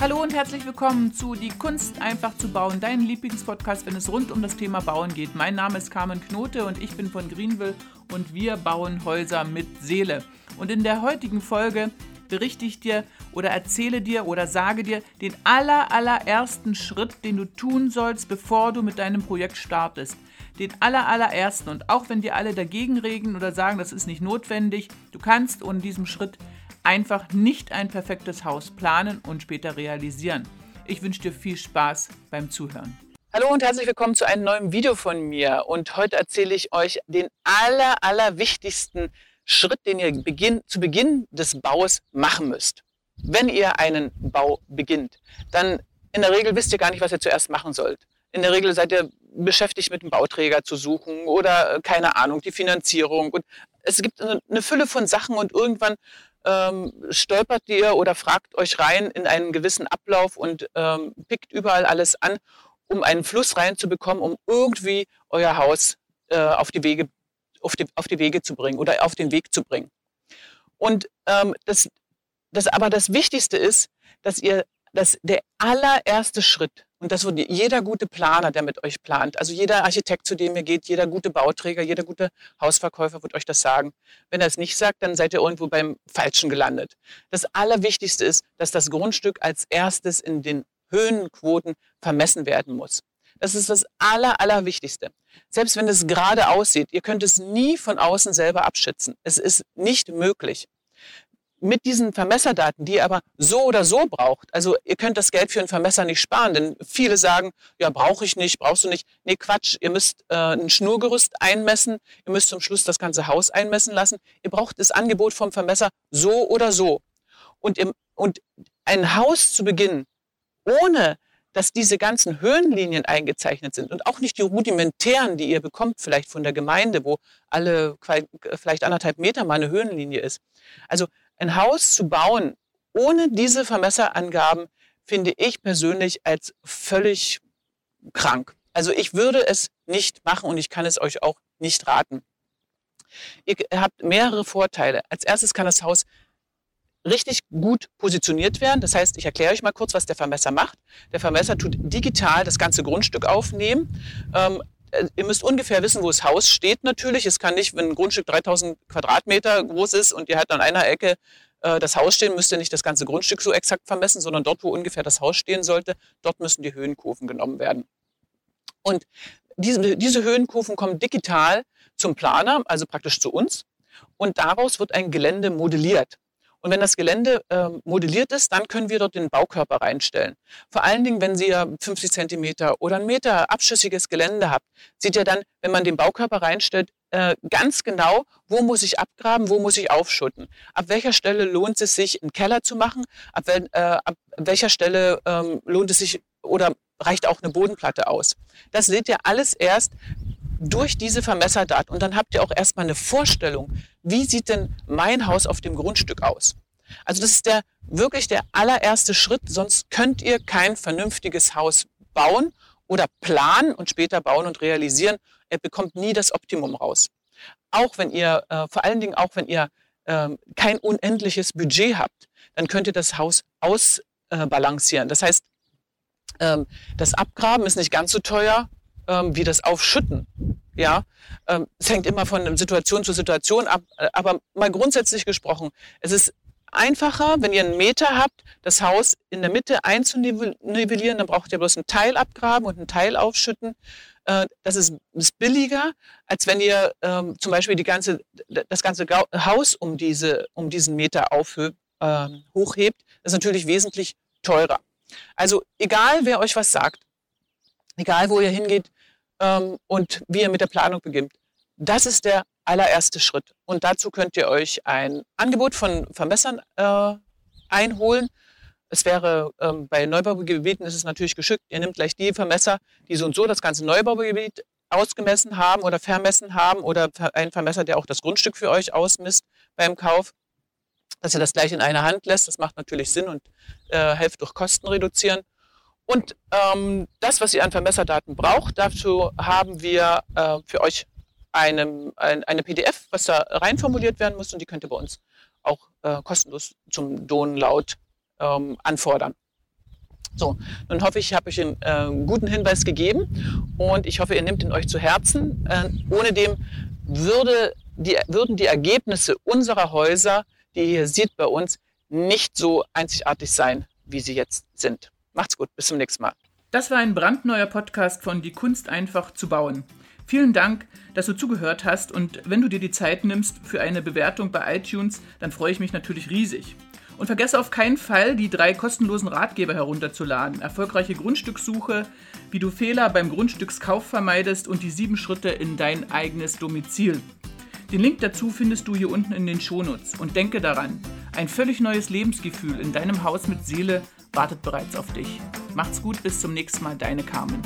Hallo und herzlich willkommen zu Die Kunst einfach zu bauen, dein Lieblingspodcast, wenn es rund um das Thema Bauen geht. Mein Name ist Carmen Knote und ich bin von Greenville und wir bauen Häuser mit Seele. Und in der heutigen Folge berichte ich dir oder erzähle dir oder sage dir den aller, allerersten Schritt, den du tun sollst, bevor du mit deinem Projekt startest. Den aller, allerersten. Und auch wenn dir alle dagegen regen oder sagen, das ist nicht notwendig, du kannst ohne diesen Schritt einfach nicht ein perfektes Haus planen und später realisieren. Ich wünsche dir viel Spaß beim Zuhören. Hallo und herzlich willkommen zu einem neuen Video von mir. Und heute erzähle ich euch den aller, aller wichtigsten Schritt, den ihr beginn, zu Beginn des Baus machen müsst. Wenn ihr einen Bau beginnt, dann in der Regel wisst ihr gar nicht, was ihr zuerst machen sollt. In der Regel seid ihr beschäftigt, mit einem Bauträger zu suchen oder äh, keine Ahnung, die Finanzierung. Und es gibt eine Fülle von Sachen und irgendwann ähm, stolpert ihr oder fragt euch rein in einen gewissen Ablauf und ähm, pickt überall alles an, um einen Fluss reinzubekommen, um irgendwie euer Haus äh, auf, die Wege, auf, die, auf die Wege zu bringen oder auf den Weg zu bringen. Und ähm, das, das aber das Wichtigste ist, dass ihr dass der allererste Schritt, und das wird jeder gute Planer, der mit euch plant, also jeder Architekt, zu dem ihr geht, jeder gute Bauträger, jeder gute Hausverkäufer wird euch das sagen. Wenn er es nicht sagt, dann seid ihr irgendwo beim Falschen gelandet. Das Allerwichtigste ist, dass das Grundstück als erstes in den Höhenquoten vermessen werden muss. Das ist das Aller, Allerwichtigste. Selbst wenn es gerade aussieht, ihr könnt es nie von außen selber abschätzen. Es ist nicht möglich mit diesen Vermesserdaten, die ihr aber so oder so braucht, also ihr könnt das Geld für einen Vermesser nicht sparen, denn viele sagen, ja, brauche ich nicht, brauchst du nicht. Nee, Quatsch, ihr müsst äh, ein Schnurgerüst einmessen, ihr müsst zum Schluss das ganze Haus einmessen lassen. Ihr braucht das Angebot vom Vermesser so oder so. Und, im, und ein Haus zu beginnen, ohne dass diese ganzen Höhenlinien eingezeichnet sind und auch nicht die rudimentären, die ihr bekommt, vielleicht von der Gemeinde, wo alle vielleicht anderthalb Meter mal eine Höhenlinie ist. Also ein Haus zu bauen ohne diese Vermesserangaben finde ich persönlich als völlig krank. Also ich würde es nicht machen und ich kann es euch auch nicht raten. Ihr habt mehrere Vorteile. Als erstes kann das Haus richtig gut positioniert werden. Das heißt, ich erkläre euch mal kurz, was der Vermesser macht. Der Vermesser tut digital das ganze Grundstück aufnehmen. Ähm, äh, ihr müsst ungefähr wissen, wo das Haus steht natürlich. Es kann nicht, wenn ein Grundstück 3000 Quadratmeter groß ist und ihr habt an einer Ecke äh, das Haus stehen, müsst ihr nicht das ganze Grundstück so exakt vermessen, sondern dort, wo ungefähr das Haus stehen sollte, dort müssen die Höhenkurven genommen werden. Und diese, diese Höhenkurven kommen digital zum Planer, also praktisch zu uns. Und daraus wird ein Gelände modelliert. Und wenn das Gelände äh, modelliert ist, dann können wir dort den Baukörper reinstellen. Vor allen Dingen, wenn Sie 50 Zentimeter oder einen Meter abschüssiges Gelände habt, sieht ihr dann, wenn man den Baukörper reinstellt, äh, ganz genau, wo muss ich abgraben, wo muss ich aufschutten. Ab welcher Stelle lohnt es sich, einen Keller zu machen? Ab, wel, äh, ab welcher Stelle ähm, lohnt es sich oder reicht auch eine Bodenplatte aus? Das seht ihr alles erst, durch diese Vermesserdaten. Und dann habt ihr auch erstmal eine Vorstellung, wie sieht denn mein Haus auf dem Grundstück aus? Also das ist der wirklich der allererste Schritt, sonst könnt ihr kein vernünftiges Haus bauen oder planen und später bauen und realisieren. Ihr bekommt nie das Optimum raus. Auch wenn ihr, äh, vor allen Dingen auch wenn ihr äh, kein unendliches Budget habt, dann könnt ihr das Haus ausbalancieren. Äh, das heißt, ähm, das Abgraben ist nicht ganz so teuer ähm, wie das Aufschütten. Ja, ähm, es hängt immer von Situation zu Situation ab. Aber mal grundsätzlich gesprochen, es ist einfacher, wenn ihr einen Meter habt, das Haus in der Mitte einzunivellieren, dann braucht ihr bloß einen Teil abgraben und einen Teil aufschütten. Äh, das ist, billiger, als wenn ihr ähm, zum Beispiel die ganze, das ganze Haus um, diese, um diesen Meter aufhöbt, äh, hochhebt. Das ist natürlich wesentlich teurer. Also egal, wer euch was sagt, egal, wo ihr hingeht, ähm, und wie ihr mit der Planung beginnt. Das ist der allererste Schritt. Und dazu könnt ihr euch ein Angebot von Vermessern äh, einholen. Es wäre ähm, bei Neubaugebieten ist es natürlich geschickt. Ihr nehmt gleich die Vermesser, die so und so das ganze Neubaugebiet ausgemessen haben oder vermessen haben oder ein Vermesser, der auch das Grundstück für euch ausmisst beim Kauf, dass ihr das gleich in einer Hand lässt. Das macht natürlich Sinn und äh, hilft durch Kosten reduzieren. Und ähm, das, was ihr an Vermesserdaten braucht, dazu haben wir äh, für euch eine, eine PDF, was da reinformuliert werden muss und die könnt ihr bei uns auch äh, kostenlos zum Download ähm, anfordern. So, nun hoffe ich, ich habe euch einen äh, guten Hinweis gegeben und ich hoffe, ihr nehmt ihn euch zu Herzen. Äh, ohne dem würde die, würden die Ergebnisse unserer Häuser, die ihr hier seht bei uns, nicht so einzigartig sein, wie sie jetzt sind. Macht's gut, bis zum nächsten Mal. Das war ein brandneuer Podcast von Die Kunst einfach zu bauen. Vielen Dank, dass du zugehört hast und wenn du dir die Zeit nimmst für eine Bewertung bei iTunes, dann freue ich mich natürlich riesig. Und vergesse auf keinen Fall, die drei kostenlosen Ratgeber herunterzuladen. Erfolgreiche Grundstückssuche, wie du Fehler beim Grundstückskauf vermeidest und die sieben Schritte in dein eigenes Domizil. Den Link dazu findest du hier unten in den Shownotes. Und denke daran, ein völlig neues Lebensgefühl in deinem Haus mit Seele wartet bereits auf dich. Macht's gut, bis zum nächsten Mal, deine Carmen.